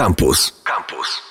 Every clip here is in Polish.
Campus. Campus.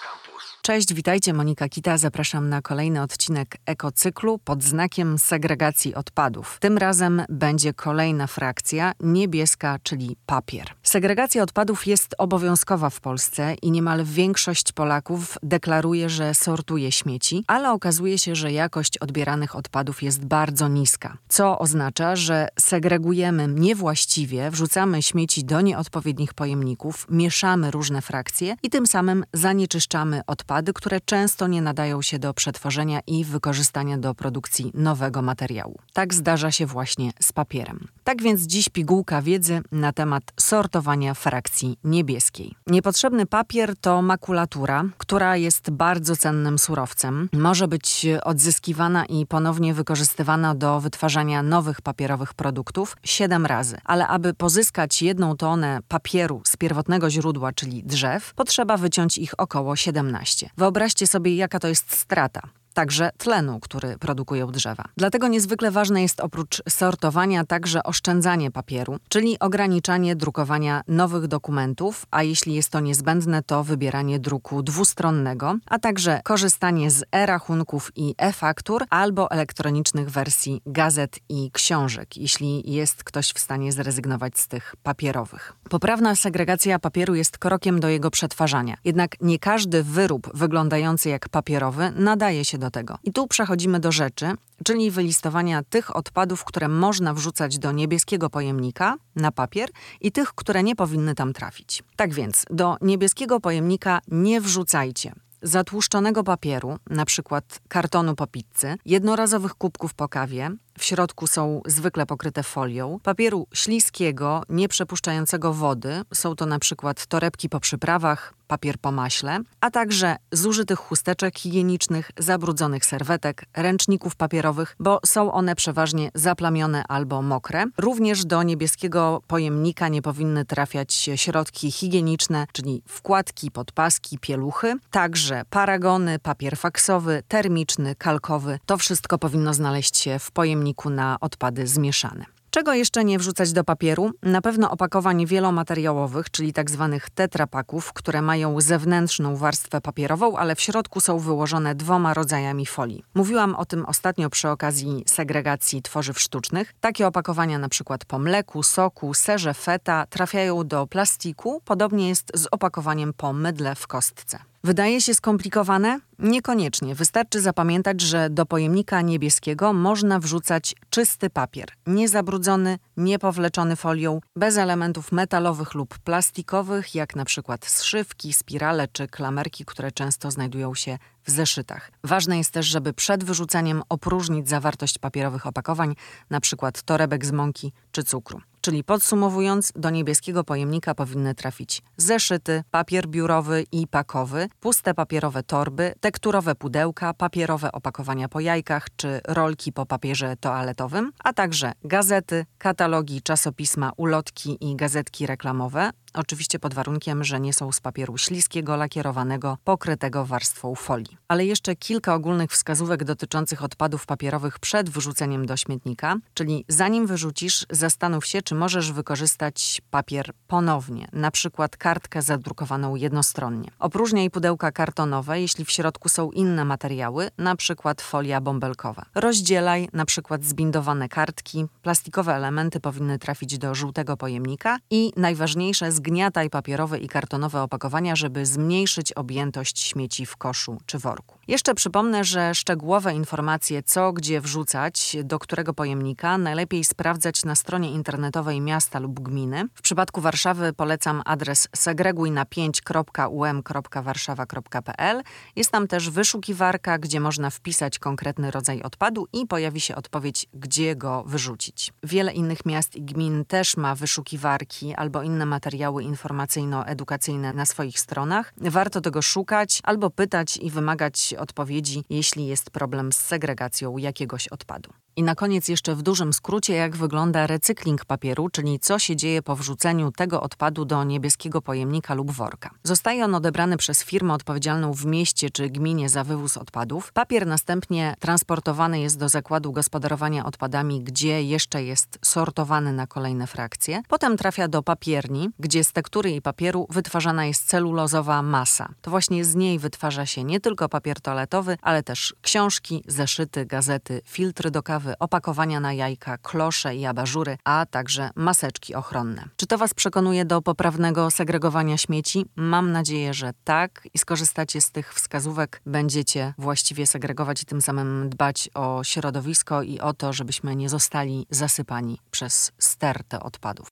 Cześć, witajcie. Monika Kita. Zapraszam na kolejny odcinek ekocyklu pod znakiem segregacji odpadów. Tym razem będzie kolejna frakcja niebieska, czyli papier. Segregacja odpadów jest obowiązkowa w Polsce i niemal większość Polaków deklaruje, że sortuje śmieci, ale okazuje się, że jakość odbieranych odpadów jest bardzo niska, co oznacza, że segregujemy niewłaściwie, wrzucamy śmieci do nieodpowiednich pojemników, mieszamy różne frakcje i tym samym zanieczyszczamy odpady odpady, które często nie nadają się do przetworzenia i wykorzystania do produkcji nowego materiału. Tak zdarza się właśnie z papierem. Tak więc dziś pigułka wiedzy na temat sortowania frakcji niebieskiej. Niepotrzebny papier to makulatura, która jest bardzo cennym surowcem. Może być odzyskiwana i ponownie wykorzystywana do wytwarzania nowych papierowych produktów 7 razy, ale aby pozyskać jedną tonę papieru z pierwotnego źródła, czyli drzew, potrzeba wyciąć ich około 17. Wyobraźcie sobie, jaka to jest strata także tlenu, który produkują drzewa. Dlatego niezwykle ważne jest oprócz sortowania także oszczędzanie papieru, czyli ograniczanie drukowania nowych dokumentów, a jeśli jest to niezbędne, to wybieranie druku dwustronnego, a także korzystanie z e-rachunków i e-faktur albo elektronicznych wersji gazet i książek, jeśli jest ktoś w stanie zrezygnować z tych papierowych. Poprawna segregacja papieru jest krokiem do jego przetwarzania. Jednak nie każdy wyrób wyglądający jak papierowy nadaje się do tego. I tu przechodzimy do rzeczy, czyli wylistowania tych odpadów, które można wrzucać do niebieskiego pojemnika na papier i tych, które nie powinny tam trafić. Tak więc do niebieskiego pojemnika nie wrzucajcie zatłuszczonego papieru, na przykład kartonu po pizzy, jednorazowych kubków po kawie, w środku są zwykle pokryte folią, papieru śliskiego, nieprzepuszczającego wody, są to na przykład torebki po przyprawach, papier po maśle, a także zużytych chusteczek higienicznych, zabrudzonych serwetek, ręczników papierowych, bo są one przeważnie zaplamione albo mokre. Również do niebieskiego pojemnika nie powinny trafiać środki higieniczne, czyli wkładki, podpaski, pieluchy, także paragony, papier faksowy, termiczny, kalkowy. To wszystko powinno znaleźć się w pojemniku na odpady zmieszane. Czego jeszcze nie wrzucać do papieru? Na pewno opakowań wielomateriałowych, czyli tzw. Tak tetrapaków, które mają zewnętrzną warstwę papierową, ale w środku są wyłożone dwoma rodzajami folii. Mówiłam o tym ostatnio przy okazji segregacji tworzyw sztucznych. Takie opakowania przykład po mleku, soku, serze feta trafiają do plastiku, podobnie jest z opakowaniem po mydle w kostce. Wydaje się skomplikowane? Niekoniecznie. Wystarczy zapamiętać, że do pojemnika niebieskiego można wrzucać czysty papier, niezabrudzony, niepowleczony folią, bez elementów metalowych lub plastikowych, jak na przykład zszywki, spirale czy klamerki, które często znajdują się w zeszytach. Ważne jest też, żeby przed wyrzucaniem opróżnić zawartość papierowych opakowań, na przykład torebek z mąki czy cukru. Czyli podsumowując, do niebieskiego pojemnika powinny trafić zeszyty, papier biurowy i pakowy, puste papierowe torby, tekturowe pudełka, papierowe opakowania po jajkach czy rolki po papierze toaletowym, a także gazety, katalogi, czasopisma, ulotki i gazetki reklamowe, Oczywiście pod warunkiem, że nie są z papieru śliskiego, lakierowanego, pokrytego warstwą folii. Ale jeszcze kilka ogólnych wskazówek dotyczących odpadów papierowych przed wyrzuceniem do śmietnika, czyli zanim wyrzucisz, zastanów się, czy możesz wykorzystać papier ponownie, na przykład kartkę zadrukowaną jednostronnie. Opróżniaj pudełka kartonowe, jeśli w środku są inne materiały, na przykład folia bąbelkowa. Rozdzielaj na przykład zbindowane kartki, plastikowe elementy powinny trafić do żółtego pojemnika i najważniejsze zgniataj papierowe i kartonowe opakowania, żeby zmniejszyć objętość śmieci w koszu czy worku. Jeszcze przypomnę, że szczegółowe informacje, co gdzie wrzucać, do którego pojemnika, najlepiej sprawdzać na stronie internetowej miasta lub gminy. W przypadku Warszawy polecam adres segreguj na 5.um.warszawa.pl. Jest tam też wyszukiwarka, gdzie można wpisać konkretny rodzaj odpadu i pojawi się odpowiedź, gdzie go wyrzucić. Wiele innych miast i gmin też ma wyszukiwarki albo inne materiały informacyjno-edukacyjne na swoich stronach. Warto tego szukać albo pytać i wymagać odpowiedzi, jeśli jest problem z segregacją jakiegoś odpadu. I na koniec jeszcze w dużym skrócie, jak wygląda recykling papieru, czyli co się dzieje po wrzuceniu tego odpadu do niebieskiego pojemnika lub worka. Zostaje on odebrany przez firmę odpowiedzialną w mieście czy gminie za wywóz odpadów. Papier następnie transportowany jest do zakładu gospodarowania odpadami, gdzie jeszcze jest sortowany na kolejne frakcje. Potem trafia do papierni, gdzie z tektury i papieru wytwarzana jest celulozowa masa. To właśnie z niej wytwarza się nie tylko papier toaletowy, ale też książki, zeszyty, gazety, filtry do kawy, opakowania na jajka, klosze i abażury, a także maseczki ochronne. Czy to Was przekonuje do poprawnego segregowania śmieci? Mam nadzieję, że tak i skorzystacie z tych wskazówek. Będziecie właściwie segregować i tym samym dbać o środowisko i o to, żebyśmy nie zostali zasypani przez stertę odpadów.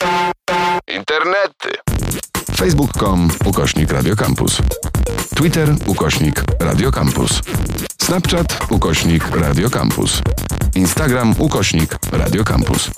Internety. Facebook.com ukośnik Radiocampus. Twitter ukośnik Radiocampus. Snapchat ukośnik Radiocampus. Instagram ukośnik Radiocampus.